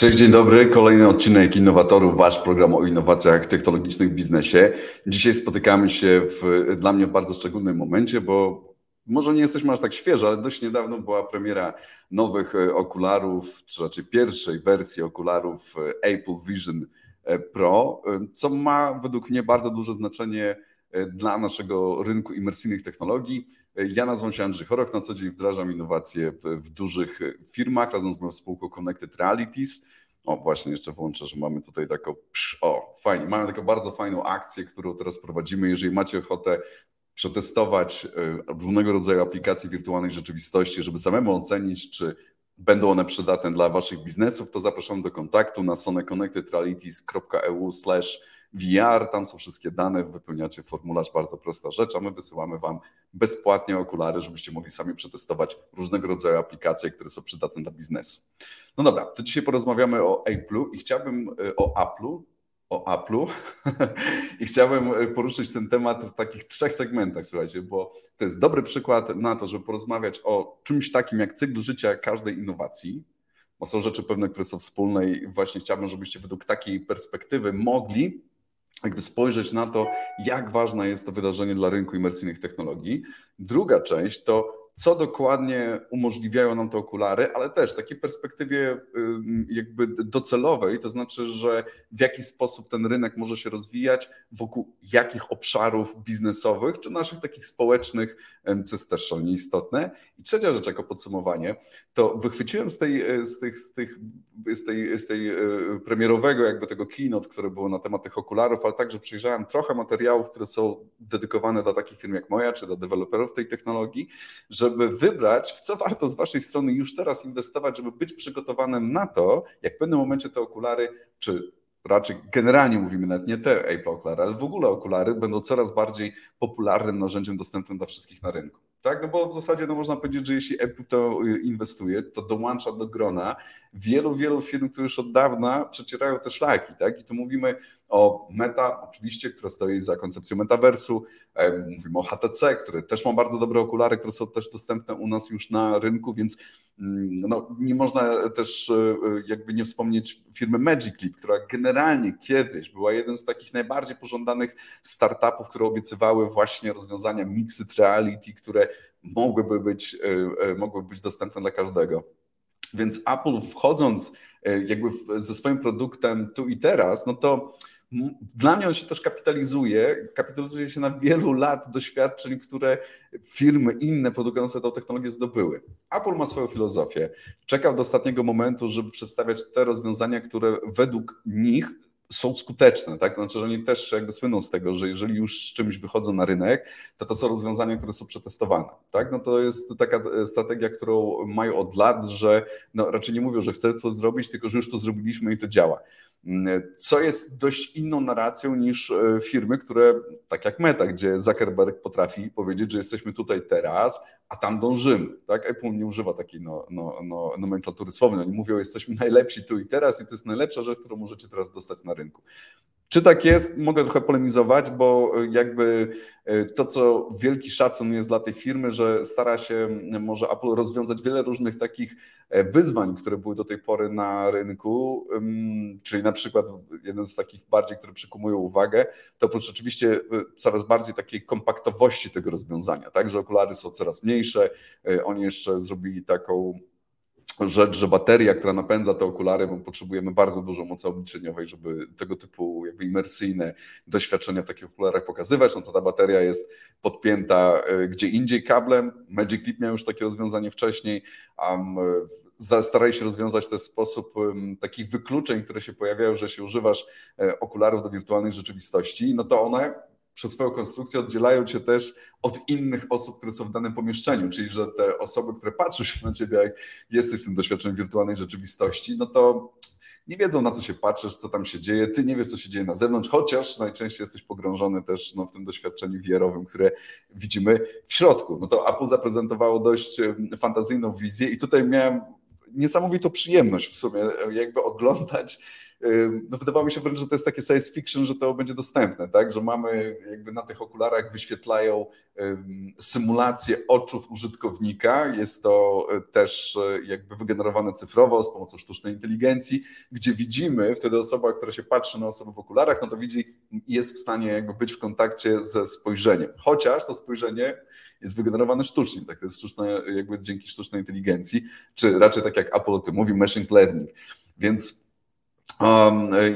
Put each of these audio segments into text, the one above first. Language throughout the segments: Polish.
Cześć, dzień dobry. Kolejny odcinek Innowatorów, wasz program o innowacjach technologicznych w biznesie. Dzisiaj spotykamy się w dla mnie bardzo szczególnym momencie, bo może nie jesteśmy aż tak świeży, ale dość niedawno była premiera nowych e, okularów, czy raczej pierwszej wersji okularów e, Apple Vision e, Pro, co ma według mnie bardzo duże znaczenie dla naszego rynku imersyjnych technologii. Ja nazywam się Andrzej Choroch, na co dzień wdrażam innowacje w, w dużych firmach razem z moją spółką Connected Realities. O, właśnie jeszcze włączę, że mamy tutaj taką, psz, o, fajnie, mamy taką bardzo fajną akcję, którą teraz prowadzimy. Jeżeli macie ochotę przetestować e, różnego rodzaju aplikacje wirtualnej rzeczywistości, żeby samemu ocenić, czy będą one przydatne dla waszych biznesów, to zapraszam do kontaktu na soneconnectedrealities.eu slash VR, tam są wszystkie dane, wypełniacie formularz, bardzo prosta rzecz, a my wysyłamy Wam bezpłatnie okulary, żebyście mogli sami przetestować różnego rodzaju aplikacje, które są przydatne dla biznesu. No dobra, to dzisiaj porozmawiamy o Apple'u i chciałbym e, o Apple'u, o Apple'u i chciałbym e, poruszyć ten temat w takich trzech segmentach, słuchajcie, bo to jest dobry przykład na to, żeby porozmawiać o czymś takim jak cykl życia każdej innowacji, bo są rzeczy pewne, które są wspólne i właśnie chciałbym, żebyście według takiej perspektywy mogli jakby spojrzeć na to, jak ważne jest to wydarzenie dla rynku imersyjnych technologii. Druga część to co dokładnie umożliwiają nam te okulary, ale też w takiej perspektywie jakby docelowej, to znaczy, że w jaki sposób ten rynek może się rozwijać, wokół jakich obszarów biznesowych, czy naszych takich społecznych, co jest też szalenie istotne. I trzecia rzecz jako podsumowanie, to wychwyciłem z tej, e, z tych, z tych z tej, z tej e, premierowego jakby tego keynote, które było na temat tych okularów, ale także przejrzałem trochę materiałów, które są dedykowane dla takich firm jak moja, czy dla deweloperów tej technologii, żeby wybrać, w co warto z Waszej strony już teraz inwestować, żeby być przygotowanym na to, jak w pewnym momencie te okulary, czy raczej generalnie mówimy nawet nie te Apple okulary, ale w ogóle okulary będą coraz bardziej popularnym narzędziem dostępnym dla wszystkich na rynku. Tak, no bo w zasadzie no można powiedzieć, że jeśli Apple to y, inwestuje, to dołącza do grona wielu, wielu firm, które już od dawna przecierają te szlaki, tak? I tu mówimy o Meta, oczywiście, która stoi za koncepcją metaversu, mówimy o HTC, który też ma bardzo dobre okulary, które są też dostępne u nas już na rynku, więc mm, no, nie można też e, jakby nie wspomnieć firmy Magic Leap, która generalnie kiedyś była jeden z takich najbardziej pożądanych startupów, które obiecywały właśnie rozwiązania mixed reality, które mogłyby być, e, e, mogłyby być dostępne dla każdego. Więc Apple wchodząc jakby ze swoim produktem tu i teraz, no to dla mnie on się też kapitalizuje, kapitalizuje się na wielu lat doświadczeń, które firmy inne produkujące tę technologię zdobyły. Apple ma swoją filozofię. Czekał do ostatniego momentu, żeby przedstawiać te rozwiązania, które według nich są skuteczne, tak? Znaczy, że oni też jakby słyną z tego, że jeżeli już z czymś wychodzą na rynek, to to są rozwiązania, które są przetestowane, tak? No to jest taka strategia, którą mają od lat, że no raczej nie mówią, że chcę coś zrobić, tylko że już to zrobiliśmy i to działa co jest dość inną narracją niż e, firmy, które, tak jak Meta, gdzie Zuckerberg potrafi powiedzieć, że jesteśmy tutaj teraz, a tam dążymy. Tak? Apple nie używa takiej no, no, no, nomenklatury słownej. Oni mówią, jesteśmy najlepsi tu i teraz i to jest najlepsza rzecz, którą możecie teraz dostać na rynku. Czy tak jest? Mogę trochę polemizować, bo jakby e, to, co wielki szacun jest dla tej firmy, że stara się może Apple rozwiązać wiele różnych takich e, wyzwań, które były do tej pory na rynku, czyli na przykład jeden z takich bardziej, które przykupują uwagę, to oprócz oczywiście e, coraz bardziej takiej kompaktowości tego rozwiązania, tak, że okulary są coraz mniejsze, oni jeszcze zrobili taką rzecz, że bateria, która napędza te okulary, bo potrzebujemy bardzo dużo mocy obliczeniowej, żeby tego typu jakby imersyjne doświadczenia w takich okularach pokazywać, no to ta bateria jest podpięta e, gdzie indziej kablem. Magic Leap miał już takie rozwiązanie wcześniej. Um, starali się rozwiązać ten sposób um, takich wykluczeń, które się pojawiają, że się używasz e, okularów do wirtualnej rzeczywistości, no to one przez swoją konstrukcję oddzielają cię też od innych osób, które są w danym pomieszczeniu, czyli że te osoby, które patrzą się na ciebie, jak jesteś w tym doświadczeniu wirtualnej rzeczywistości, no to nie wiedzą na co się patrzysz, co tam się dzieje, ty nie wiesz co się dzieje na zewnątrz, chociaż najczęściej jesteś pogrążony też no, w tym doświadczeniu VR-owym, które widzimy w środku. No to Apple zaprezentowało dość fantazyjną wizję i tutaj miałem niesamowitą przyjemność w sumie, jakby oglądać no wydawało mi się wręcz, że to jest takie science fiction, że to będzie dostępne, tak? Że mamy jakby na tych okularach wyświetlają symulację oczów użytkownika. Jest to e, też e, jakby wygenerowane cyfrowo z pomocą sztucznej inteligencji, gdzie widzimy wtedy osoba, która się patrzy na osobę w okularach, no to widzi jest w stanie jakby być w kontakcie ze spojrzeniem. Chociaż to spojrzenie jest wygenerowane sztucznie, tak? To jest sztuczne, jakby dzięki sztucznej inteligencji, czy raczej tak jak Apple o tym mówi, machine learning. Więc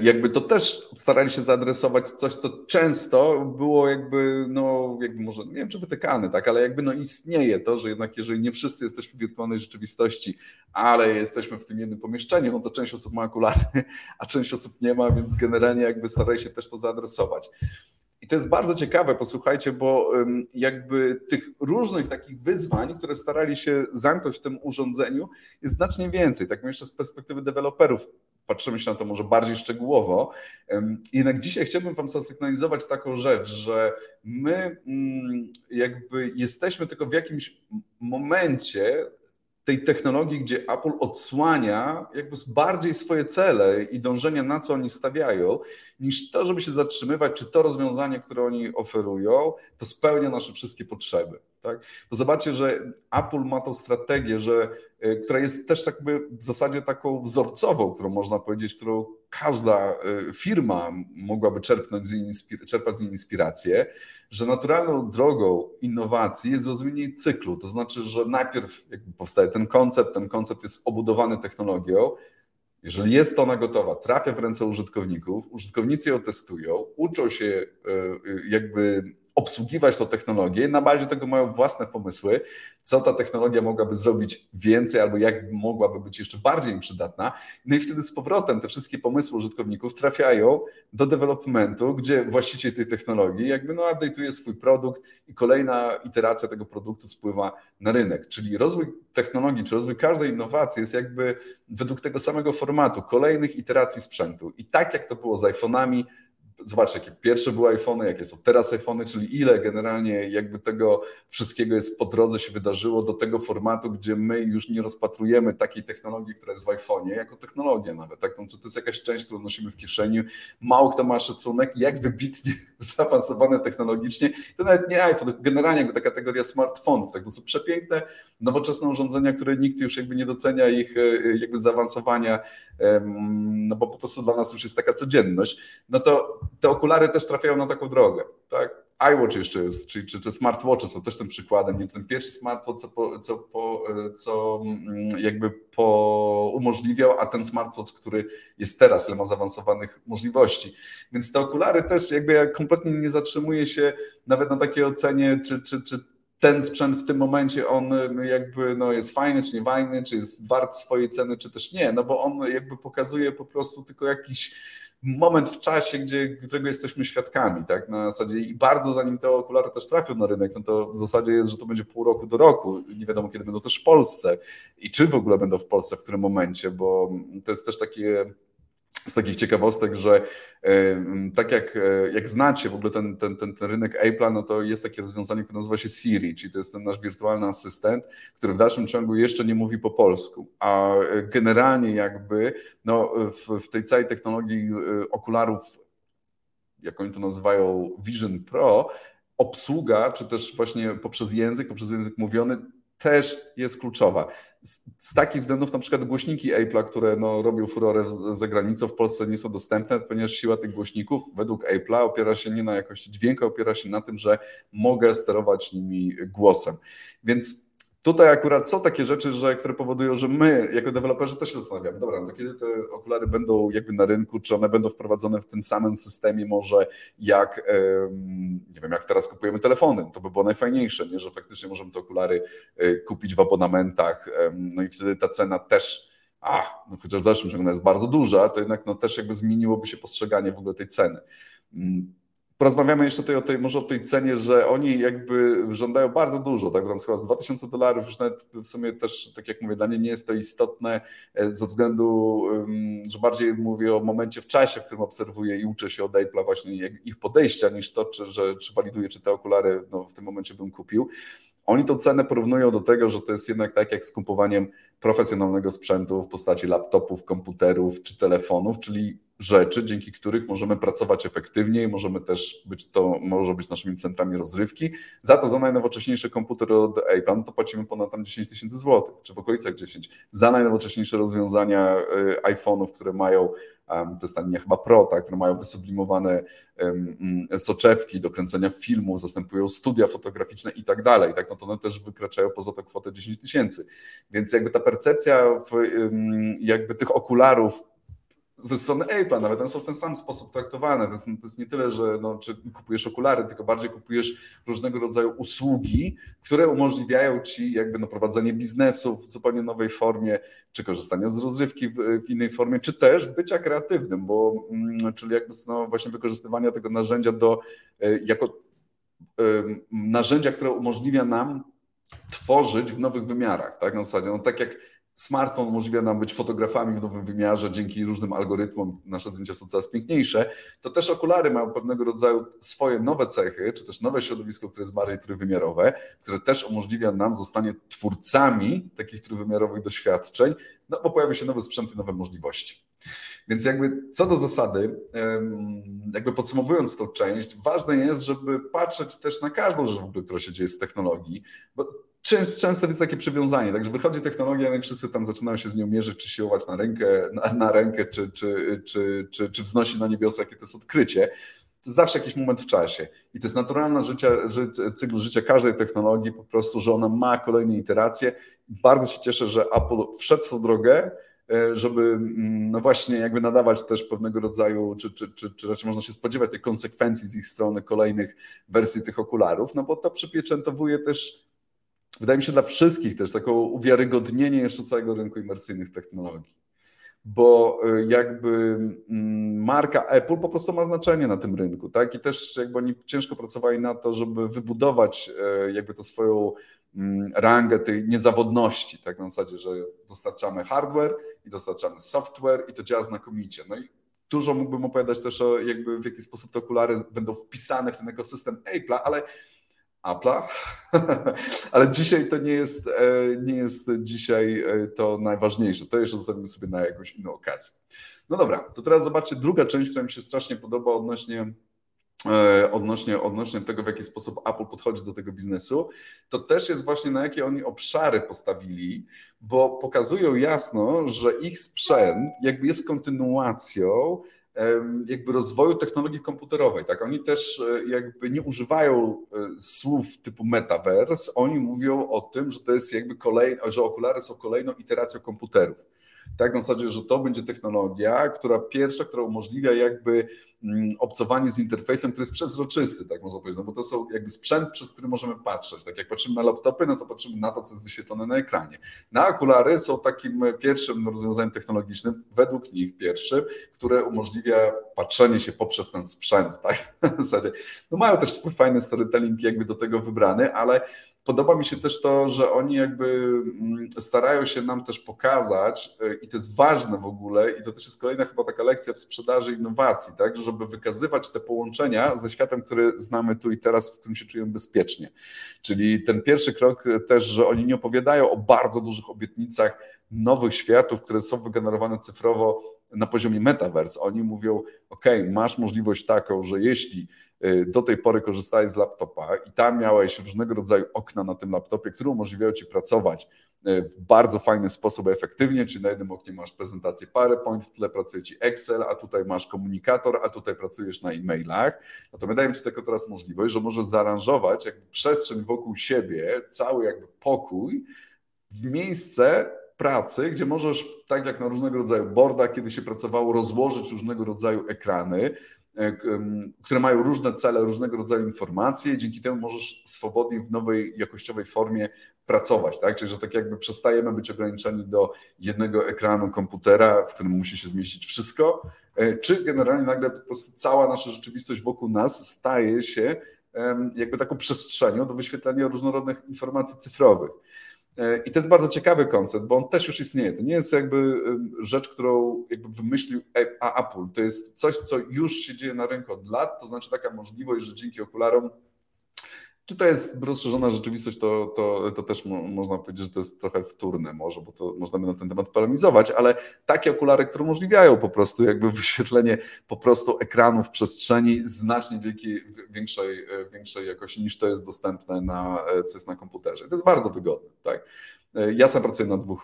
Jakby to też starali się zaadresować coś, co często było jakby, no jakby może, nie wiem czy wytykane, tak, ale jakby no istnieje to, że jednak jeżeli nie wszyscy jesteśmy w wirtualnej rzeczywistości, ale jesteśmy w tym jednym pomieszczeniu, no to część osób ma okulary, a część osób nie ma, więc generalnie jakby starali się też to zaadresować. I to jest bardzo ciekawe, posłuchajcie, bo jakby tych różnych takich wyzwań, które starali się zamknąć w tym urządzeniu, jest znacznie więcej. Tak jeszcze z perspektywy deweloperów patrzymy się na to może bardziej szczegółowo. Jednak dzisiaj chciałbym Wam zasygnalizować taką rzecz, że my mm, jakby jesteśmy tylko w jakimś momencie tej technologii, gdzie Apple odsłania jakby bardziej swoje cele i dążenia, na co oni stawiają, niż to, żeby się zatrzymywać, czy to rozwiązanie, które oni oferują, to spełnia nasze wszystkie potrzeby. Tak? Bo zobaczcie, że Apple ma tą strategię, że, e, która jest też tak w zasadzie taką wzorcową, którą można powiedzieć, którą każda e, firma mogłaby czerpnąć z czerpać z niej inspirację, że naturalną drogą innowacji jest zrozumienie cyklu. To znaczy, że najpierw powstaje ten koncept, ten koncept jest obudowany technologią, jeżeli jest ona gotowa, trafia w ręce użytkowników, użytkownicy ją testują, uczą się e, jakby obsługiwać tą technologię, na bazie tego mają własne pomysły, co ta technologia mogłaby zrobić więcej albo jak mogłaby być jeszcze bardziej im przydatna. No i wtedy z powrotem te wszystkie pomysły użytkowników trafiają do developmentu, gdzie właściciel tej technologii jakby no update'uje swój produkt i kolejna iteracja tego produktu spływa na rynek. Czyli rozwój technologii czy rozwój każdej innowacji jest jakby według tego samego formatu kolejnych iteracji sprzętu. I tak jak to było z iPhone'ami, Zobaczcie, jakie pierwsze były iPhony, jakie są teraz iPhony, czyli ile generalnie jakby tego wszystkiego jest po drodze się wydarzyło do tego formatu, gdzie my już nie rozpatrujemy takiej technologii, która jest w iPhone'ie, jako technologię nawet. Tak? No, czy to jest jakaś część, którą nosimy w kieszeni. Mało kto ma szacunek, jak wybitnie zaawansowane technologicznie. To nawet nie iPhone, generalnie jakby ta kategoria smartfonów. Tak? To są przepiękne, nowoczesne urządzenia, które nikt już jakby nie docenia ich e, jakby zaawansowania, no bo po prostu dla nas już jest taka codzienność. No to te okulary też trafiają na taką drogę, tak? iWatch jeszcze jest, czyli czy te smartwatche są też tym przykładem. Nie ten pierwszy smartwatch, co, po, co, po, co mm, jakby po umożliwiał, a ten smartwatch, który jest teraz, ile ma zaawansowanych możliwości. Więc te okulary też jakby ja kompletnie nie zatrzymuję się nawet na takiej ocenie, czy, czy, czy ten sprzęt w tym momencie on jakby no jest fajny, czy nie fajny, czy jest wart swojej ceny, czy też nie, no bo on jakby pokazuje po prostu tylko jakiś moment w czasie, gdzie, którego jesteśmy świadkami, tak, na zasadzie i bardzo zanim te okulary też trafią na rynek, no to w zasadzie jest, że to będzie pół roku do roku, nie wiadomo kiedy będą też w Polsce i czy w ogóle będą w Polsce w którym momencie, bo to jest też takie z takich ciekawostek, że tak jak, e, jak znacie w ogóle ten, ten, ten, ten rynek Apple'a, no to jest takie rozwiązanie, które nazywa się Siri, czyli to jest ten nasz wirtualny asystent, który w dalszym ciągu jeszcze nie mówi po polsku, a e, generalnie jakby no, w, w tej całej technologii e, okularów, jak oni to nazywają Vision Pro, obsługa, czy też właśnie poprzez język, poprzez język mówiony, też jest kluczowa. Z, z takich względów na przykład głośniki Apple'a, które no, robią furorę za granicą, w Polsce nie są dostępne, ponieważ siła tych głośników według Apple'a opiera się nie na jakości dźwięku, opiera się na tym, że mogę sterować nimi głosem. Więc Tutaj akurat są takie rzeczy, że, które powodują, że my jako deweloperzy też się zastanawiamy, dobra, no to kiedy te okulary będą jakby na rynku, czy one będą wprowadzone w tym samym systemie może jak, nie wiem, jak teraz kupujemy telefony, to by było najfajniejsze, nie? że faktycznie możemy te okulary e, kupić w abonamentach, no i wtedy ta cena też a, no chociaż w dalszym ciągu jest bardzo duża, to jednak no też jakby zmieniłoby się postrzeganie w ogóle tej ceny. Porozmawiamy jeszcze tutaj o tej, może o tej cenie, że oni jakby żądają bardzo dużo, tak? Tam chyba z 2000 dolarów już nawet w sumie też, tak jak mówię, dla mnie nie jest to istotne e, ze względu, że bardziej mówię o momencie w czasie, w którym obserwuję i uczę się od Apple'a właśnie ich podejścia, niż to, czy, że, czy waliduję, czy te okulary no, w tym momencie bym kupił. Oni tą cenę porównują do tego, że to jest jednak tak jak z kupowaniem profesjonalnego sprzętu w postaci laptopów, komputerów czy telefonów, czyli rzeczy, dzięki których możemy pracować efektywniej, możemy też być to, może być naszymi centrami rozrywki. Za to za najnowocześniejszy komputer od Apple, to płacimy ponad tam 10 tysięcy złotych, czy w okolicach 10. Za najnowocześniejsze rozwiązania y, iPhone'ów, które mają to jest linia chyba Pro, tak, które mają wysublimowane um, soczewki do kręcenia filmów, zastępują studia fotograficzne i tak dalej, tak, no to one też wykraczają poza tę kwotę 10 tysięcy. Więc jakby ta percepcja w, jakby tych okularów ze strony Apple'a nawet one są w ten sam sposób traktowane. To jest, to jest nie tyle, że no, czy kupujesz okulary, tylko bardziej kupujesz różnego rodzaju usługi, które umożliwiają ci jakby no, prowadzenie biznesu w zupełnie nowej formie, czy korzystania z rozrywki w, w innej formie, czy też bycia kreatywnym, bo mm, czyli jakby no, właśnie wykorzystywania tego narzędzia do e, jako narzędzia, które umożliwia nam tworzyć w nowych wymiarach, tak? Na zasadzie, no tak jak Smartfon umożliwia nam być fotografami w nowym wymiarze, dzięki różnym algorytmom nasze zdjęcia są coraz piękniejsze, to też okulary mają pewnego rodzaju swoje nowe cechy, czy też nowe środowisko, które jest bardziej trójwymiarowe, które też umożliwia nam zostanie twórcami takich trójwymiarowych doświadczeń, no bo pojawi się nowy sprzęt i nowe możliwości. Więc jakby co do zasady, jakby podsumowując tą część, ważne jest, żeby patrzeć też na każdą rzecz w ogóle, która się dzieje z technologii, bo często, często jest takie przywiązanie, także wychodzi technologia, no i wszyscy tam zaczynają się z nią mierzyć, czy siłować na rękę, na, na rękę czy, czy, czy, czy, czy wznosi na niebiosa, jakie to jest odkrycie. To jest zawsze jakiś moment w czasie. I to jest naturalna życia, ży, cykl życia każdej technologii, po prostu, że ona ma kolejne iteracje. Bardzo się cieszę, że Apple wszedł w tą drogę, e, żeby mm, no właśnie jakby nadawać też pewnego rodzaju, czy, czy, czy, czy raczej można się spodziewać tej konsekwencji z ich strony kolejnych wersji tych okularów, no bo to przypieczętowuje też wydaje mi się dla wszystkich też taką uwiarygodnienie jeszcze całego rynku imersyjnych technologii. Bo y, jakby mm, marka Apple po prostu ma znaczenie na tym rynku, tak? I też jakby oni ciężko pracowali na to, żeby wybudować y, jakby to swoją mm, rangę tej niezawodności, tak na zasadzie, że dostarczamy hardware i dostarczamy software i to działa znakomicie. No i dużo mógłbym opowiadać też o jakby w jaki sposób te okulary będą wpisane w ten ekosystem Apple'a, ale Apple'a, ale dzisiaj to nie jest, e, nie jest dzisiaj e, to najważniejsze. To jeszcze zostawimy sobie na jakąś inną okazję. No dobra, to teraz zobaczcie druga część, która mi się strasznie podoba odnośnie e, odnośnie, odnośnie tego, w jaki sposób Apple podchodzi do tego biznesu, to też jest właśnie na jakie oni obszary postawili, bo pokazują jasno, że ich sprzęt jakby jest kontynuacją jakby rozwoju technologii komputerowej. Tak? Oni też e, jakby nie używają e, słów typu metaverse, oni mówią o tym, że to jest jakby kolejny, że okulary są kolejną iteracją komputerów tak na zasadzie, że to będzie technologia, która pierwsza, która umożliwia jakby mm, obcowanie z interfejsem, który jest przezroczysty, tak można powiedzieć, no bo to są jakby sprzęt, przez który możemy patrzeć. Tak jak patrzymy na laptopy, no to patrzymy na to, co jest wyświetlone na ekranie. Na okulary są takim pierwszym rozwiązaniem technologicznym, według nich pierwszym, które umożliwia patrzenie się poprzez ten sprzęt, tak? W zasadzie, no mają też fajny storytelling jakby do tego wybrany, ale Podoba mi się też to, że oni jakby mm, starają się nam też pokazać, y, i to jest ważne w ogóle, i to też jest kolejna chyba taka lekcja w sprzedaży innowacji, tak, żeby wykazywać te połączenia ze światem, który znamy tu i teraz, w którym się czujemy bezpiecznie. Czyli ten pierwszy krok też, że oni nie opowiadają o bardzo dużych obietnicach nowych światów, które są wygenerowane cyfrowo na poziomie metaverse. Oni mówią, OK, masz możliwość taką, że jeśli Y, do tej pory korzystałeś z laptopa i tam miałeś różnego rodzaju okna na tym laptopie, które umożliwiają ci pracować y, w bardzo fajny sposób, efektywnie, czyli na jednym oknie masz prezentację PowerPoint, w tle pracuje ci Excel, a tutaj masz komunikator, a tutaj pracujesz na e-mailach, no to my dajemy ci tylko teraz możliwość, że możesz zaaranżować jakby przestrzeń wokół siebie, cały jakby pokój w miejsce pracy, gdzie możesz, tak jak na różnego rodzaju boardach, kiedy się pracowało, rozłożyć różnego rodzaju ekrany, E, które mają różne cele, różnego rodzaju informacje i dzięki temu możesz swobodnie w nowej jakościowej formie pracować, tak? Czyli, że tak jakby przestajemy być ograniczeni do jednego ekranu komputera, w którym musi się zmieścić wszystko, e, czy generalnie nagle po prostu cała nasza rzeczywistość wokół nas staje się jakby taką przestrzenią do wyświetlania różnorodnych informacji cyfrowych. E, I to jest bardzo ciekawy koncept, bo on też już istnieje. To nie jest jakby rzecz, którą jakby wymyślił Apple. To jest coś, co już się dzieje na rynku od lat. To znaczy taka możliwość, że dzięki okularom Czy to jest rozszerzona rzeczywistość, to, to, to też mo można powiedzieć, że to jest trochę wtórne może, bo to można by na ten temat polemizować, ale takie okulary, które umożliwiają po prostu jakby wyświetlenie po prostu ekranu w przestrzeni znacznie większej, większej jakości niż to jest dostępne na, co jest na komputerze. To jest bardzo wygodne, tak? Ja sam pracuję na dwóch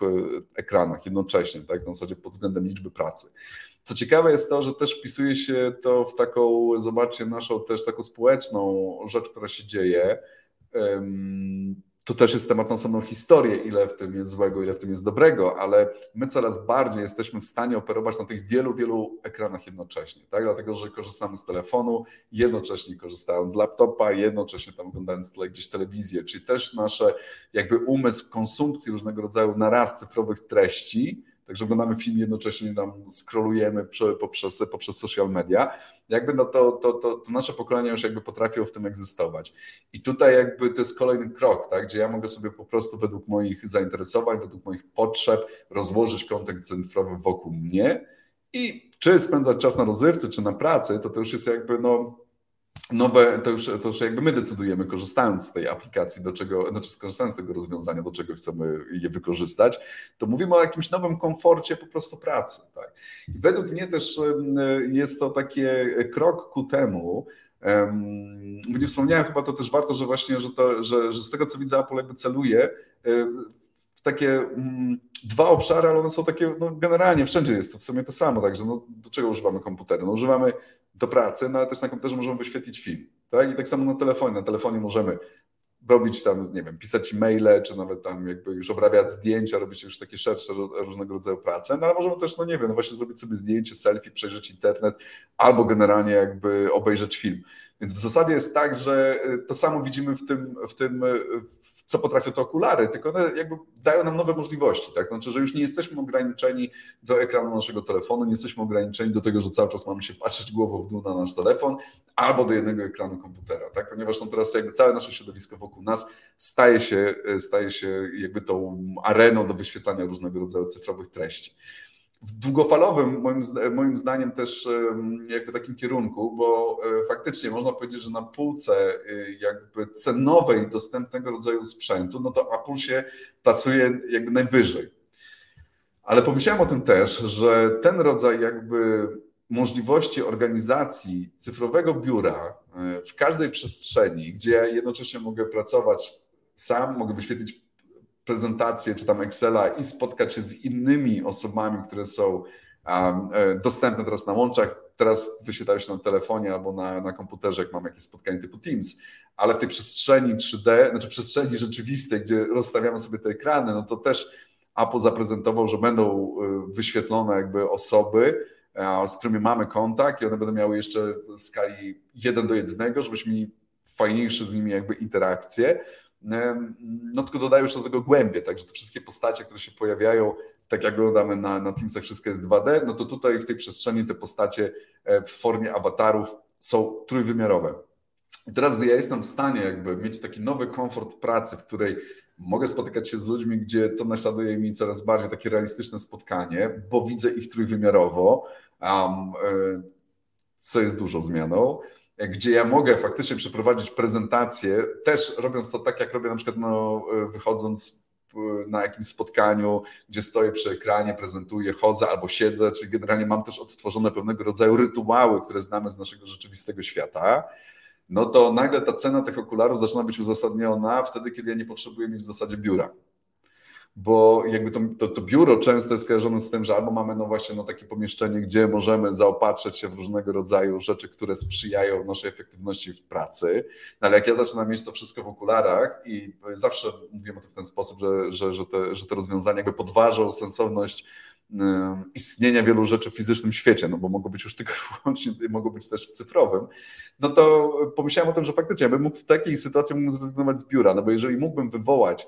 ekranach jednocześnie, tak? Na zasadzie pod względem liczby pracy. Co ciekawe jest to, że też wpisuje się to w taką, zobaczcie, naszą też taką społeczną rzecz, która się dzieje. To też jest temat na samą historię, ile w tym jest złego, ile w tym jest dobrego, ale my coraz bardziej jesteśmy w stanie operować na tych wielu, wielu ekranach jednocześnie, tak? Dlatego, że korzystamy z telefonu, jednocześnie korzystając z laptopa, jednocześnie tam oglądając gdzieś telewizję, czyli też nasze jakby umysł konsumpcji różnego rodzaju naraz cyfrowych treści Także oglądamy film jednocześnie tam scrollujemy poprzez, poprzez social media. Jakby no to, to, to, to nasze pokolenia już jakby potrafią w tym egzystować. I tutaj jakby to jest kolejny krok, tak, gdzie ja mogę sobie po prostu według moich zainteresowań, według moich potrzeb rozłożyć kontekst cyfrowy wokół mnie i czy spędzać czas na rozrywce, czy na pracy, to to już jest jakby no nowe, to już, to już jakby my decydujemy, korzystając z tej aplikacji, do czego, znaczy skorzystając z tego rozwiązania, do czego chcemy je wykorzystać, to mówimy o jakimś nowym komforcie po prostu pracy. Tak? I według mnie też jest to taki krok ku temu, Um, nie wspomniałem chyba to też warto, że właśnie, że, to, że, że z tego co widzę Apple jakby celuje w takie um, dwa obszary, ale one są takie, no generalnie wszędzie jest to w sumie to samo, także no, do czego używamy komputeru? No, używamy do pracy, no ale też na komputerze możemy wyświetlić film. Tak? I tak samo na telefonie. Na telefonie możemy robić tam, nie wiem, pisać e-maile, czy nawet tam jakby już obrabiać zdjęcia, robić już takie szersze różnego rodzaju prace, no ale możemy też, no nie wiem, no właśnie zrobić sobie zdjęcie, selfie, przejrzeć internet, albo generalnie jakby obejrzeć film. Więc w zasadzie jest tak, że y, to samo widzimy w tym, w tym y, co potrafią te okulary, tylko one jakby dają nam nowe możliwości. Tak? Znaczy, że już nie jesteśmy ograniczeni do ekranu naszego telefonu, nie jesteśmy ograniczeni do tego, że cały czas mamy się patrzeć głową w dół na nasz telefon albo do jednego ekranu komputera, tak? ponieważ no teraz jakby całe nasze środowisko wokół nas staje się, staje się jakby tą areną do wyświetlania różnego rodzaju cyfrowych treści w długofalowym, moim, moim zdaniem, też jakby takim kierunku, bo e, faktycznie można powiedzieć, że na półce e, jakby cenowej dostępnego rodzaju sprzętu, no to Apple się plasuje jakby najwyżej. Ale pomyślałem o tym też, że ten rodzaj jakby możliwości organizacji cyfrowego biura e, w każdej przestrzeni, gdzie jednocześnie mogę pracować sam, mogę wyświetlić prezentację czy tam Excela i spotkać się z innymi osobami, które są um, dostępne teraz na łączach. Teraz wyświetlają się na telefonie albo na, na komputerze, jak mam jakieś spotkanie typu Teams, ale w tej przestrzeni 3D, znaczy przestrzeni rzeczywistej, gdzie rozstawiamy sobie te ekrany, no to też Apple zaprezentował, że będą e, wyświetlone jakby osoby, e, z którymi mamy kontakt i one będą miały jeszcze w skali 1 do 1, żebyśmy mieli fajniejsze z nimi jakby interakcje no tylko dodają już do tego głębie, także te wszystkie postacie, które się pojawiają, tak jak oglądamy na, na Teamsach, wszystko jest 2D, no to tutaj w tej przestrzeni te postacie e, w formie awatarów są trójwymiarowe. I teraz ja jestem w stanie jakby mieć taki nowy komfort pracy, w której mogę spotykać się z ludźmi, gdzie to naśladuje mi coraz bardziej takie realistyczne spotkanie, bo widzę ich trójwymiarowo, um, co jest dużą zmianą gdzie ja mogę faktycznie przeprowadzić prezentację, też robiąc to tak, jak robię na przykład no, wychodząc na jakimś spotkaniu, gdzie stoję przy ekranie, prezentuję, chodzę albo siedzę, czyli generalnie mam też odtworzone pewnego rodzaju rytuały, które znamy z naszego rzeczywistego świata, no to nagle ta cena tych okularów zaczyna być uzasadniona wtedy, kiedy ja nie potrzebuję mieć w zasadzie biura bo jakby to, to, to, biuro często jest kojarzone z tym, że albo mamy no właśnie no takie pomieszczenie, gdzie możemy zaopatrzyć się w różnego rodzaju rzeczy, które sprzyjają naszej efektywności w pracy, no ale jak ja zaczynam mieć to wszystko w okularach i zawsze mówimy o tym w ten sposób, że, że, że, te, że te rozwiązania jakby podważą sensowność istnienia wielu rzeczy w fizycznym świecie, no bo mogą być już tylko wyłącznie, mogą być też w cyfrowym, no to pomyślałem o tym, że faktycznie ja bym mógł w takiej sytuacji mógłbym zrezygnować z biura, no bo jeżeli mógłbym wywołać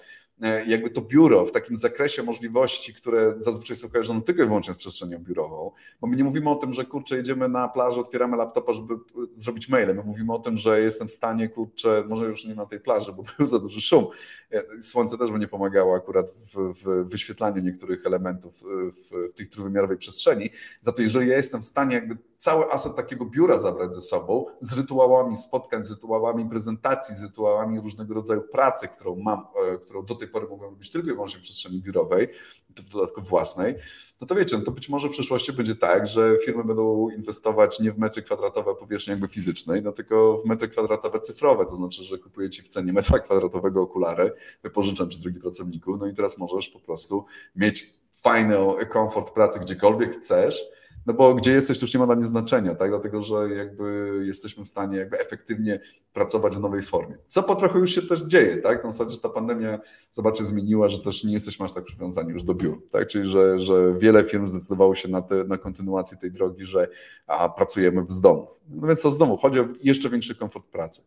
jakby to biuro w takim zakresie możliwości, które zazwyczaj są kojarzone tylko i wyłącznie z przestrzenią biurową, bo my nie mówimy o tym, że kurczę, jedziemy na plażę, otwieramy laptopa, żeby zrobić maile. My mówimy o tym, że jestem w stanie, kurczę, może już nie na tej plaży, bo był za duży szum. E, słońce też by nie pomagało akurat w, w wyświetlaniu niektórych elementów w, w tej trójwymiarowej przestrzeni. Za to jeżeli ja jestem w stanie jakby cały aset takiego biura zabrać ze sobą z rytuałami spotkań, z rytuałami prezentacji, z rytuałami różnego rodzaju pracy, którą mam, e, którą do tej pory mogłem robić tylko i wyłącznie w przestrzeni biurowej, w dodatku własnej, no to wiecie, no to być może w przyszłości będzie tak, że firmy będą inwestować nie w metry kwadratowe powierzchni jakby fizycznej, no tylko w metry kwadratowe cyfrowe, to znaczy, że kupujecie w cenie metra kwadratowego okulary, wypożyczam ci drugi pracowniku, no i teraz możesz po prostu mieć fajny komfort pracy gdziekolwiek chcesz, no bo gdzie jesteś, to już nie ma dla mnie znaczenia, tak? Dlatego, że jakby jesteśmy w stanie jakby efektywnie pracować w nowej formie. Co po trochu już się też dzieje, tak? Na zasadzie, że ta pandemia, zobaczcie, zmieniła, że też nie jesteśmy aż tak przywiązani już do biur, tak? Czyli, że, że wiele firm zdecydowało się na, te, na kontynuację tej drogi, że a, pracujemy z domów. No więc to z domu, chodzi o jeszcze większy komfort pracy.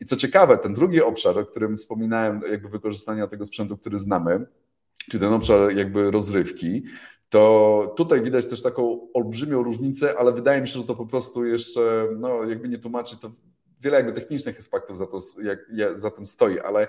I co ciekawe, ten drugi obszar, o którym wspominałem, jakby wykorzystania tego sprzętu, który znamy, czy ten obszar jakby rozrywki, to tutaj widać też taką olbrzymią różnicę, ale wydaje mi się, że to po prostu jeszcze, no jakby nie tłumaczy, to wiele jakby technicznych aspektów za, to, jak, za tym stoi, ale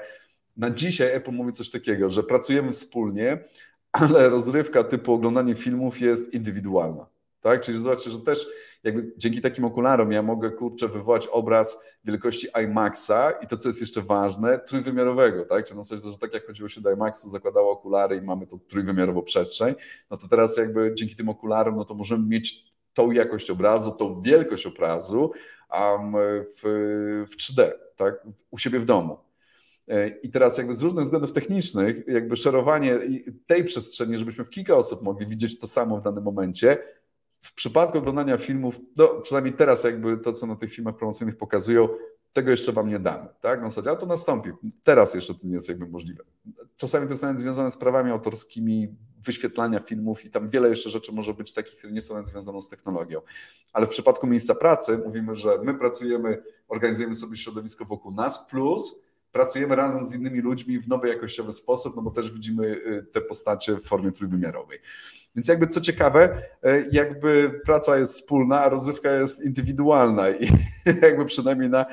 na dzisiaj Apple mówi coś takiego, że pracujemy wspólnie, ale rozrywka typu oglądanie filmów jest indywidualna. Tak? Czyli zobaczcie, że też jakby dzięki takim okularom ja mogę kurczę wywołać obraz wielkości IMAXa i to, co jest jeszcze ważne, trójwymiarowego, tak? Czyli na zasadzie, że tak jak chodziło się do IMAXu, zakładało okulary i mamy tą trójwymiarową przestrzeń, no to teraz jakby dzięki tym okularom, no to możemy mieć tą jakość obrazu, tą wielkość obrazu um, w, w 3D, tak? U siebie w domu. E, I teraz jakby z różnych względów technicznych, jakby szerowanie tej przestrzeni, żebyśmy w kilka osób mogli widzieć to samo w danym momencie, w przypadku oglądania filmów, no przynajmniej teraz jakby to, co na tych filmach promocyjnych pokazują, tego jeszcze wam nie damy, tak? Na zasadzie, ale to nastąpi. Teraz jeszcze to nie jest jakby możliwe. Czasami to jest nawet związane z prawami autorskimi, wyświetlania filmów i tam wiele jeszcze rzeczy może być takich, które nie są nawet związane z technologią. Ale w przypadku miejsca pracy mówimy, że my pracujemy, organizujemy sobie środowisko wokół nas, plus pracujemy razem z innymi ludźmi w nowy jakościowy sposób, no bo też widzimy y, te postacie w formie trójwymiarowej. Więc jakby co ciekawe, e, jakby praca jest wspólna, a rozrywka jest indywidualna. I jakby przynajmniej na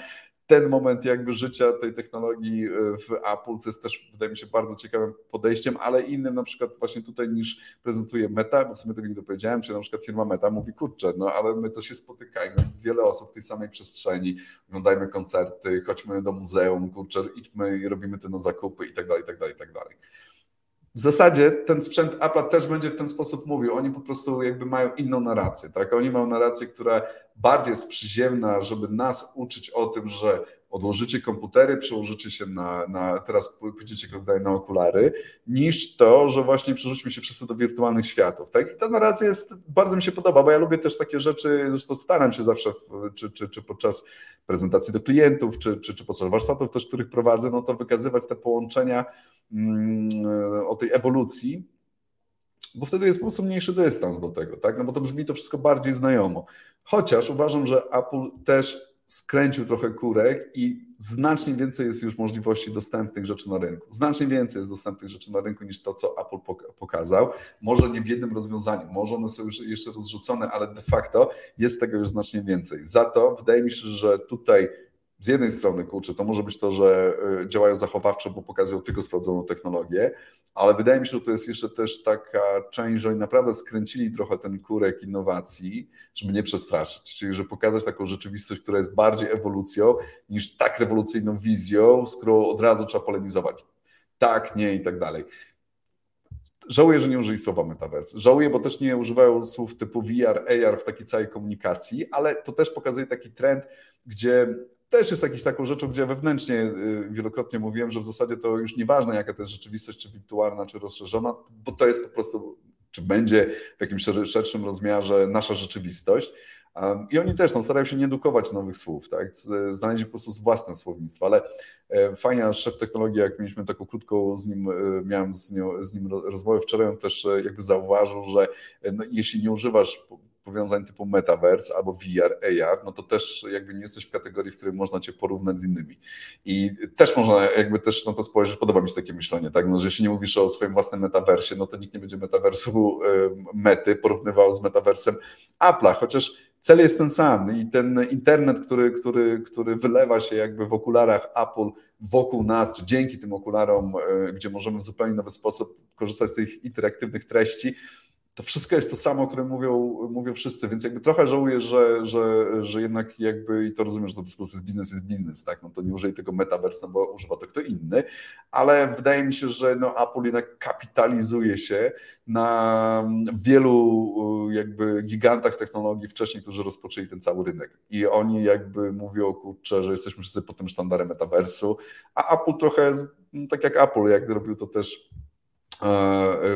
ten moment jakby życia tej technologii e, w Apple, co jest też wydaje mi się bardzo ciekawym podejściem, ale innym na przykład właśnie tutaj niż prezentuje Meta, bo w sumie tego nie dopowiedziałem, czy na przykład firma Meta mówi, kurczę, no ale my to się spotykajmy, wiele osób w tej samej przestrzeni, oglądajmy koncerty, chodźmy do muzeum, kurczę, idźmy i robimy te na zakupy i tak dalej, i tak dalej, i tak dalej w zasadzie ten sprzęt Apple też będzie w ten sposób mówił. Oni po prostu jakby mają inną narrację. Tak? Oni mają narrację, która bardziej jest przyziemna, żeby nas uczyć o tym, że odłożycie komputery, przełożycie się na, na teraz pójdziecie na okulary, niż to, że właśnie przerzućmy się wszyscy do wirtualnych światów. Tak? I ta narracja jest, bardzo mi się podoba, bo ja lubię też takie rzeczy, zresztą staram się zawsze, w, czy, czy, czy podczas prezentacji do klientów, czy, czy, czy podczas warsztatów też, których prowadzę, no to wykazywać te połączenia mm, o tej ewolucji, bo wtedy jest po prostu mniejszy dystans do tego, tak? No bo to brzmi to wszystko bardziej znajomo. Chociaż uważam, że Apple też skręcił trochę kurek i znacznie więcej jest już możliwości dostępnych rzeczy na rynku. Znacznie więcej jest dostępnych rzeczy na rynku niż to, co Apple pokazał. Może nie w jednym rozwiązaniu, może one są już jeszcze rozrzucone, ale de facto jest tego już znacznie więcej. Za to wydaje mi się, że tutaj z jednej strony, kurczę, to może być to, że y, działają zachowawczo, bo pokazują tylko sprawdzoną technologię, ale wydaje mi się, że to jest jeszcze też taka część, że oni naprawdę skręcili trochę ten kurek innowacji, żeby nie przestraszyć, czyli że pokazać taką rzeczywistość, która jest bardziej ewolucją niż tak rewolucyjną wizją, z którą od razu trzeba polemizować. Tak, nie i tak dalej. Żałuję, że nie użyli słowa metaverse. Żałuję, bo też nie używają słów typu VR, AR w takiej całej komunikacji, ale to też pokazuje taki trend, gdzie też jest jakiś taką rzeczą, gdzie wewnętrznie y, wielokrotnie mówiłem, że w zasadzie to już nieważne, jaka to jest rzeczywistość, czy wirtualna, czy rozszerzona, bo to jest po prostu, czy będzie w jakimś szerszym rozmiarze nasza rzeczywistość. I oni też no, starają się nie edukować nowych słów, tak? znaleźli po prostu własne słownictwo, ale e, fajnie, szef technologii, jak mieliśmy taką krótką z nim, e, miałem z, nią, z nim rozmowę wczoraj, on też e, jakby zauważył, że no, jeśli nie używasz powiązań typu metaverse albo VR, AR, no to też jakby nie jesteś w kategorii, w której można cię porównać z innymi. I też można jakby też na to spojrzeć, podoba mi się takie myślenie, tak, no, że jeśli nie mówisz o swoim własnym metaversie, no to nikt nie będzie metaversu mety porównywał z metaversem Apple'a, chociaż cel jest ten sam i ten internet, który, który, który wylewa się jakby w okularach Apple wokół nas, czy dzięki tym okularom, e, gdzie możemy w zupełnie nowy sposób korzystać z tych interaktywnych treści, to wszystko jest to samo, o którym mówią, mówią wszyscy, więc jakby trochę żałuję, że, że, że jednak jakby, i to rozumiem, że to w sposób biznes jest biznes, tak, no to nie użyj tego metaverse, no bo używa to kto inny, ale wydaje mi się, że no Apple jednak kapitalizuje się na wielu jakby gigantach technologii wcześniej, którzy rozpoczęli ten cały rynek. I oni jakby mówią, kurczę, że jesteśmy wszyscy pod tym sztandarem metaversu, a Apple trochę, tak jak Apple, jak robił to też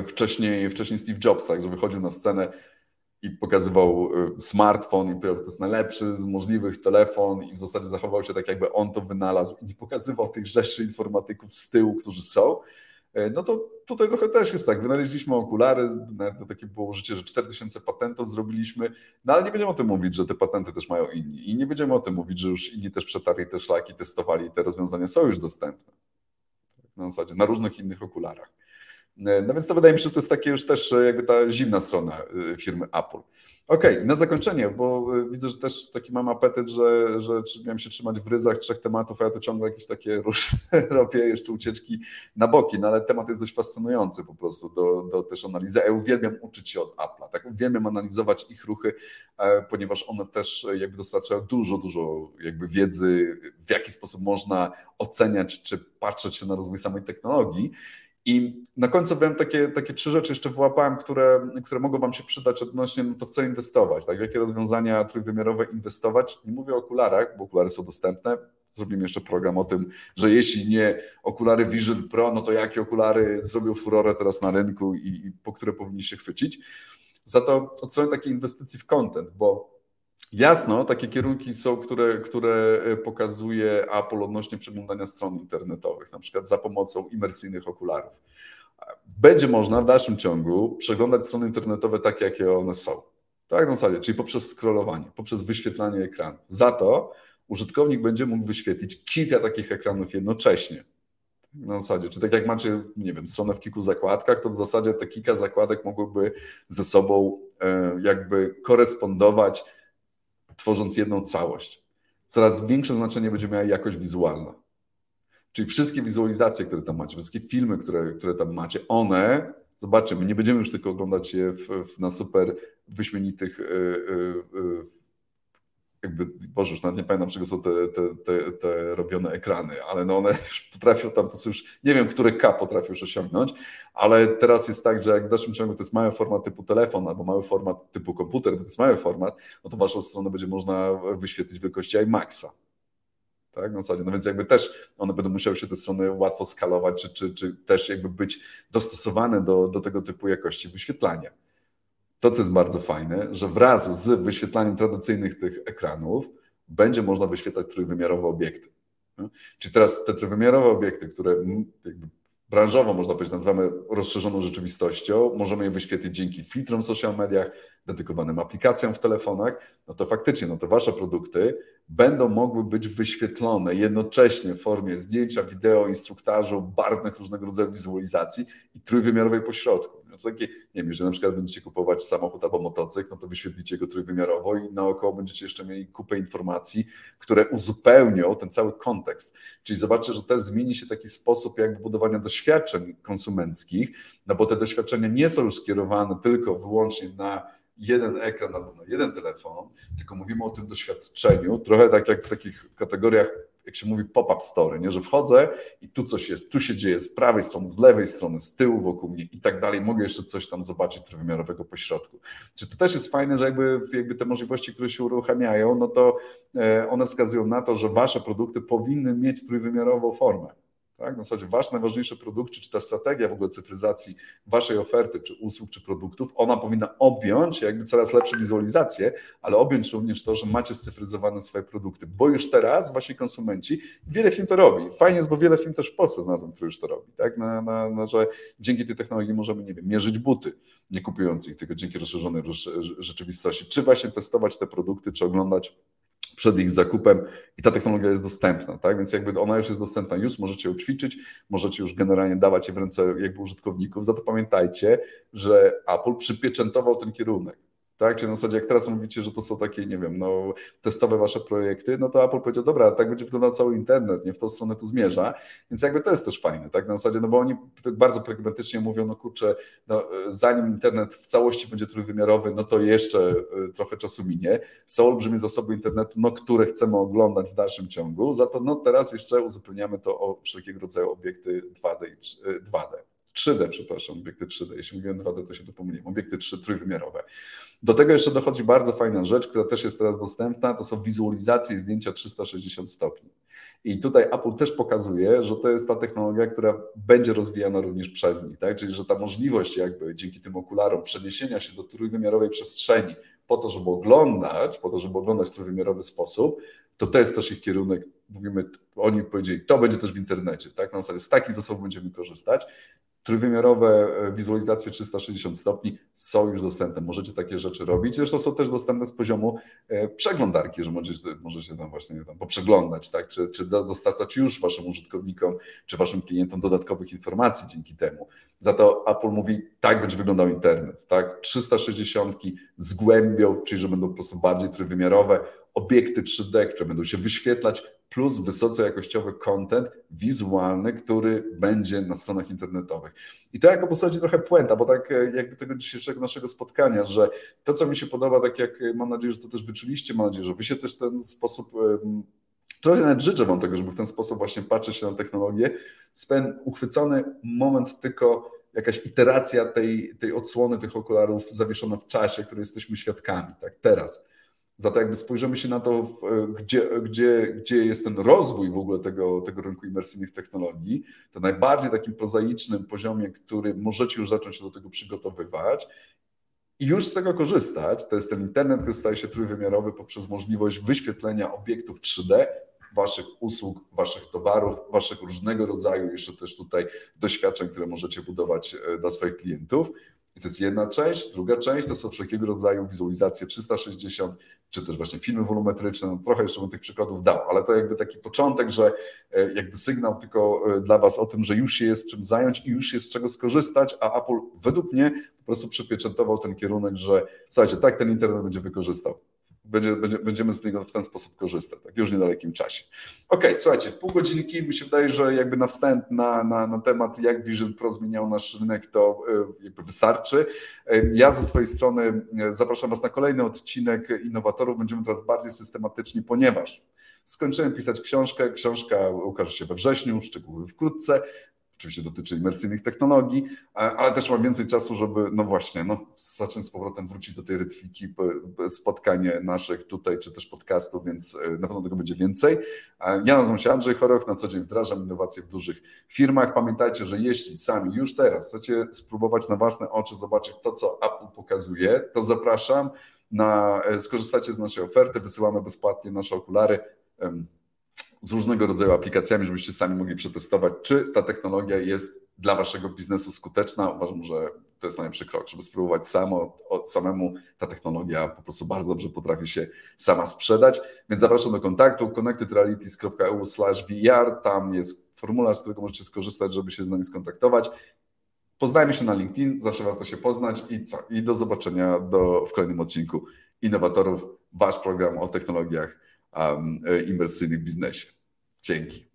wcześniej, wcześniej Steve Jobs, tak, że wychodził na scenę i pokazywał e, smartfon i powiedział, to jest najlepszy z możliwych telefon i w zasadzie zachował się tak, jakby on to wynalazł i nie pokazywał tych rzeszy informatyków z tyłu, którzy są, e, no to tutaj trochę też jest tak. Wynaleźliśmy okulary, to takie było życie, że 4000 patentów zrobiliśmy, no ale nie będziemy o tym mówić, że te patenty też mają inni i nie będziemy o tym mówić, że już inni też przetarli te szlaki, testowali te rozwiązania są już dostępne. Na zasadzie, na różnych innych okularach. E, no więc to wydaje mi się, że to jest takie już też e, jakby ta zimna strona e, firmy Apple. Okej, okay, na zakończenie, bo widzę, że też taki mam apetyt, że, że miałem się trzymać w ryzach trzech tematów, a ja to ciągle jakieś takie różne robię, jeszcze ucieczki na boki, no ale temat jest dość fascynujący po prostu do, do też analizy. Ja uwielbiam uczyć się od Apple'a, tak? Uwielbiam analizować ich ruchy, ponieważ one też jakby dostarczają dużo, dużo jakby wiedzy, w jaki sposób można oceniać czy patrzeć się na rozwój samej technologii. I na końcu wiem takie, takie trzy rzeczy jeszcze wyłapałem, które, które mogą Wam się przydać odnośnie no to w co inwestować, tak? w jakie rozwiązania trójwymiarowe inwestować. Nie mówię o okularach, bo okulary są dostępne. Zrobimy jeszcze program o tym, że jeśli nie okulary Vision Pro, no to jakie okulary zrobią furorę teraz na rynku i, i po które powinniście chwycić. Za to od strony takiej inwestycji w content, bo Jasno, takie kierunki są, które, które e, pokazuje Apple odnośnie przeglądania stron internetowych, na przykład za pomocą imersyjnych okularów. Będzie można w dalszym ciągu przeglądać strony internetowe takie, jakie one są. Tak, na zasadzie, czyli poprzez scrollowanie, poprzez wyświetlanie ekranu. Za to użytkownik będzie mógł wyświetlić kilka takich ekranów jednocześnie. Na zasadzie, czy tak jak macie, nie wiem, stronę w kilku zakładkach, to w zasadzie te kilka zakładek mogłyby ze sobą e, jakby korespondować tworząc jedną całość. Coraz większe znaczenie będzie miała jakość wizualna. Czyli wszystkie wizualizacje, które tam macie, wszystkie filmy, które, które tam macie, one, zobaczymy, nie będziemy już tylko oglądać je w, w, na super wyśmienitych yy, yy, jakby, Boże, już nawet nie pamiętam, czego są te, te, te, te, robione ekrany, ale no one już potrafią tam, to są już, nie wiem, które K potrafią już osiągnąć, ale teraz jest tak, że jak w dalszym ciągu to jest mały format typu telefon albo mały format typu komputer, bo to jest mały format, no to waszą stronę będzie można wyświetlić w wielkości IMAXa. Tak, na zasadzie. No więc jakby też one będą musiały się te strony łatwo skalować, czy, czy, czy też jakby być dostosowane do, do tego typu jakości wyświetlania to, co jest bardzo fajne, że wraz z wyświetlaniem tradycyjnych tych ekranów będzie można wyświetlać trójwymiarowe obiekty. Czyli teraz te trójwymiarowe obiekty, które branżowo, można powiedzieć, nazywamy rozszerzoną rzeczywistością, możemy je wyświetlić dzięki filtrom w social mediach, dedykowanym aplikacjom w telefonach, no to faktycznie, no to wasze produkty będą mogły być wyświetlone jednocześnie w formie zdjęcia, wideo, instruktażu, barwnych różnego rodzaju wizualizacji i trójwymiarowej pośrodku. Więc takie, nie wiem, jeżeli na przykład będziecie kupować samochód albo motocykl, no to wyświetlicie go trójwymiarowo i naokoło będziecie jeszcze mieli kupę informacji, które uzupełnią ten cały kontekst. Czyli zobaczcie, że też zmieni się taki sposób jakby budowania doświadczeń konsumenckich, no bo te doświadczenia nie są już skierowane tylko wyłącznie na jeden ekran albo na jeden telefon, tylko mówimy o tym doświadczeniu, trochę tak jak w takich kategoriach jak się mówi, pop-up story, nie? że wchodzę i tu coś jest, tu się dzieje z prawej strony, z lewej strony, z tyłu wokół mnie i tak dalej. Mogę jeszcze coś tam zobaczyć trójwymiarowego pośrodku. Czy to też jest fajne, że jakby, jakby te możliwości, które się uruchamiają, no to e, one wskazują na to, że wasze produkty powinny mieć trójwymiarową formę. Tak? Na zasadzie wasz najważniejszy produkt, czy, czy ta strategia w ogóle cyfryzacji waszej oferty, czy usług, czy produktów, ona powinna objąć jakby coraz lepsze wizualizacje, ale objąć również to, że macie scyfryzowane swoje produkty, bo już teraz wasi konsumenci, wiele firm to robi. Fajnie jest, bo wiele firm też w Polsce znalazłem, które już to robi, tak? Na, na, na, że dzięki tej technologii możemy, nie wiem, mierzyć buty, nie kupując ich, tylko dzięki rozszerzonej rzeczywistości, czy właśnie testować te produkty, czy oglądać przed ich zakupem i ta technologia jest dostępna, tak? Więc jakby ona już jest dostępna, już możecie ją ćwiczyć, możecie już generalnie dawać je w ręce jakby użytkowników. Za to pamiętajcie, że Apple przypieczętował ten kierunek. Tak? Czyli na zasadzie, jak teraz mówicie, że to są takie, nie wiem, no, testowe wasze projekty, no to Apple powiedział, dobra, tak będzie wyglądał cały internet, nie w tą stronę to zmierza, więc jakby to jest też fajne, tak? Na zasadzie, no bo oni tak bardzo pragmatycznie mówią, no kurczę, no, zanim internet w całości będzie trójwymiarowy, no to jeszcze y, trochę czasu minie. Są olbrzymie zasoby internetu, no, które chcemy oglądać w dalszym ciągu, za to no teraz jeszcze uzupełniamy to o wszelkiego rodzaju obiekty 2D, 2D. 3D, przepraszam, obiekty 3D. Jeśli mówiłem 2D, to się to pomyliłem. Obiekty 3 trójwymiarowe. Do tego jeszcze dochodzi bardzo fajna rzecz, która też jest teraz dostępna, to są wizualizacje i zdjęcia 360 stopni. I tutaj Apple też pokazuje, że to jest ta technologia, która będzie rozwijana również przez nich, tak? Czyli że ta możliwość jakby dzięki tym okularom przeniesienia się do trójwymiarowej przestrzeni po to, żeby oglądać, po to, żeby oglądać w trójwymiarowy sposób, to to jest też ich kierunek. Mówimy, oni powiedzieli, to będzie też w internecie, tak? Na zasadzie z takich zasobów będziemy korzystać. Trójwymiarowe e, wizualizacje 360 stopni są już dostępne. Możecie takie rzeczy robić. Zresztą są też dostępne z poziomu e, przeglądarki, że możecie, możecie tam właśnie tam poprzeglądać, tak? czy, czy dostarczać już waszym użytkownikom, czy waszym klientom dodatkowych informacji dzięki temu. Za to Apple mówi, tak będzie wyglądał internet. Tak? 360 z głębią, czyli że będą po prostu bardziej trójwymiarowe, obiekty 3D, które będą się wyświetlać, plus wysoce jakościowy content wizualny, który będzie na stronach internetowych. I to jako w trochę puenta, bo tak e, jakby tego dzisiejszego naszego spotkania, że to, co mi się podoba, tak jak e, mam nadzieję, że to też wyczuliście, mam nadzieję, że wy się też w ten sposób Trochę nawet życzę Wam tego, żeby w ten sposób właśnie patrzeć na technologię. Spęd uchwycony moment tylko jakaś iteracja tej, tej odsłony tych okularów zawieszona w czasie, której jesteśmy świadkami, tak teraz. Za to jakby spojrzymy się na to, gdzie, gdzie, gdzie jest ten rozwój w ogóle tego, tego rynku imersyjnych technologii, to najbardziej takim prozaicznym poziomie, który możecie już zacząć się do tego przygotowywać i już z tego korzystać, to jest ten internet, który staje się trójwymiarowy poprzez możliwość wyświetlenia obiektów 3D, waszych usług, waszych towarów, waszych różnego rodzaju jeszcze też tutaj doświadczeń, które możecie budować e, dla swoich klientów. I to jest jedna część. Druga część to są wszelkiego rodzaju wizualizacje 360, czy też właśnie filmy wolumetryczne. No, trochę jeszcze bym tych przykładów dał, ale to jakby taki początek, że e, jakby sygnał tylko e, dla Was o tym, że już się jest czym zająć i już jest z czego skorzystać, a Apple według mnie po prostu przypieczętował ten kierunek, że słuchajcie, tak ten internet będzie wykorzystał będzie, będzie, będziemy z niego w ten sposób korzystać, tak już w niedalekim czasie. Ok, słuchajcie, pół godzinki, mi się wydaje, że jakby na wstęp na, na, na temat, jak Vision Pro zmieniał nasz rynek, to e, jakby wystarczy. E, ja ze swojej strony e, zapraszam Was na kolejny odcinek Innowatorów. Będziemy teraz bardziej systematyczni, ponieważ skończyłem pisać książkę. Książka ukaże się we wrześniu, szczegóły wkrótce oczywiście dotyczy imersyjnych technologii, ale też mam więcej czasu, żeby, no właśnie, no, zacząć z powrotem wrócić do tej rytmiki spotkanie naszych tutaj, czy też podcastów, więc e, na pewno tego będzie więcej. Ja nazywam się Andrzej Choroch, na co dzień wdrażam innowacje w dużych firmach. Pamiętajcie, że jeśli sami już teraz chcecie spróbować na własne oczy zobaczyć to, co Apple pokazuje, to zapraszam na, e, skorzystacie z naszej oferty, wysyłamy bezpłatnie nasze okulary z różnego rodzaju aplikacjami, żebyście sami mogli przetestować, czy ta technologia jest dla waszego biznesu skuteczna. Uważam, że to jest najlepszy krok, żeby spróbować samo, samemu. Ta technologia po prostu bardzo dobrze potrafi się sama sprzedać. Więc zapraszam do kontaktu connectedrealities.eu VR. Tam jest formularz, z którego możecie skorzystać, żeby się z nami skontaktować. Poznajmy się na LinkedIn, zawsze warto się poznać i co? I do zobaczenia do, w kolejnym odcinku Innowatorów, wasz program o technologiach um, imersyjnych biznesie. Dzięki.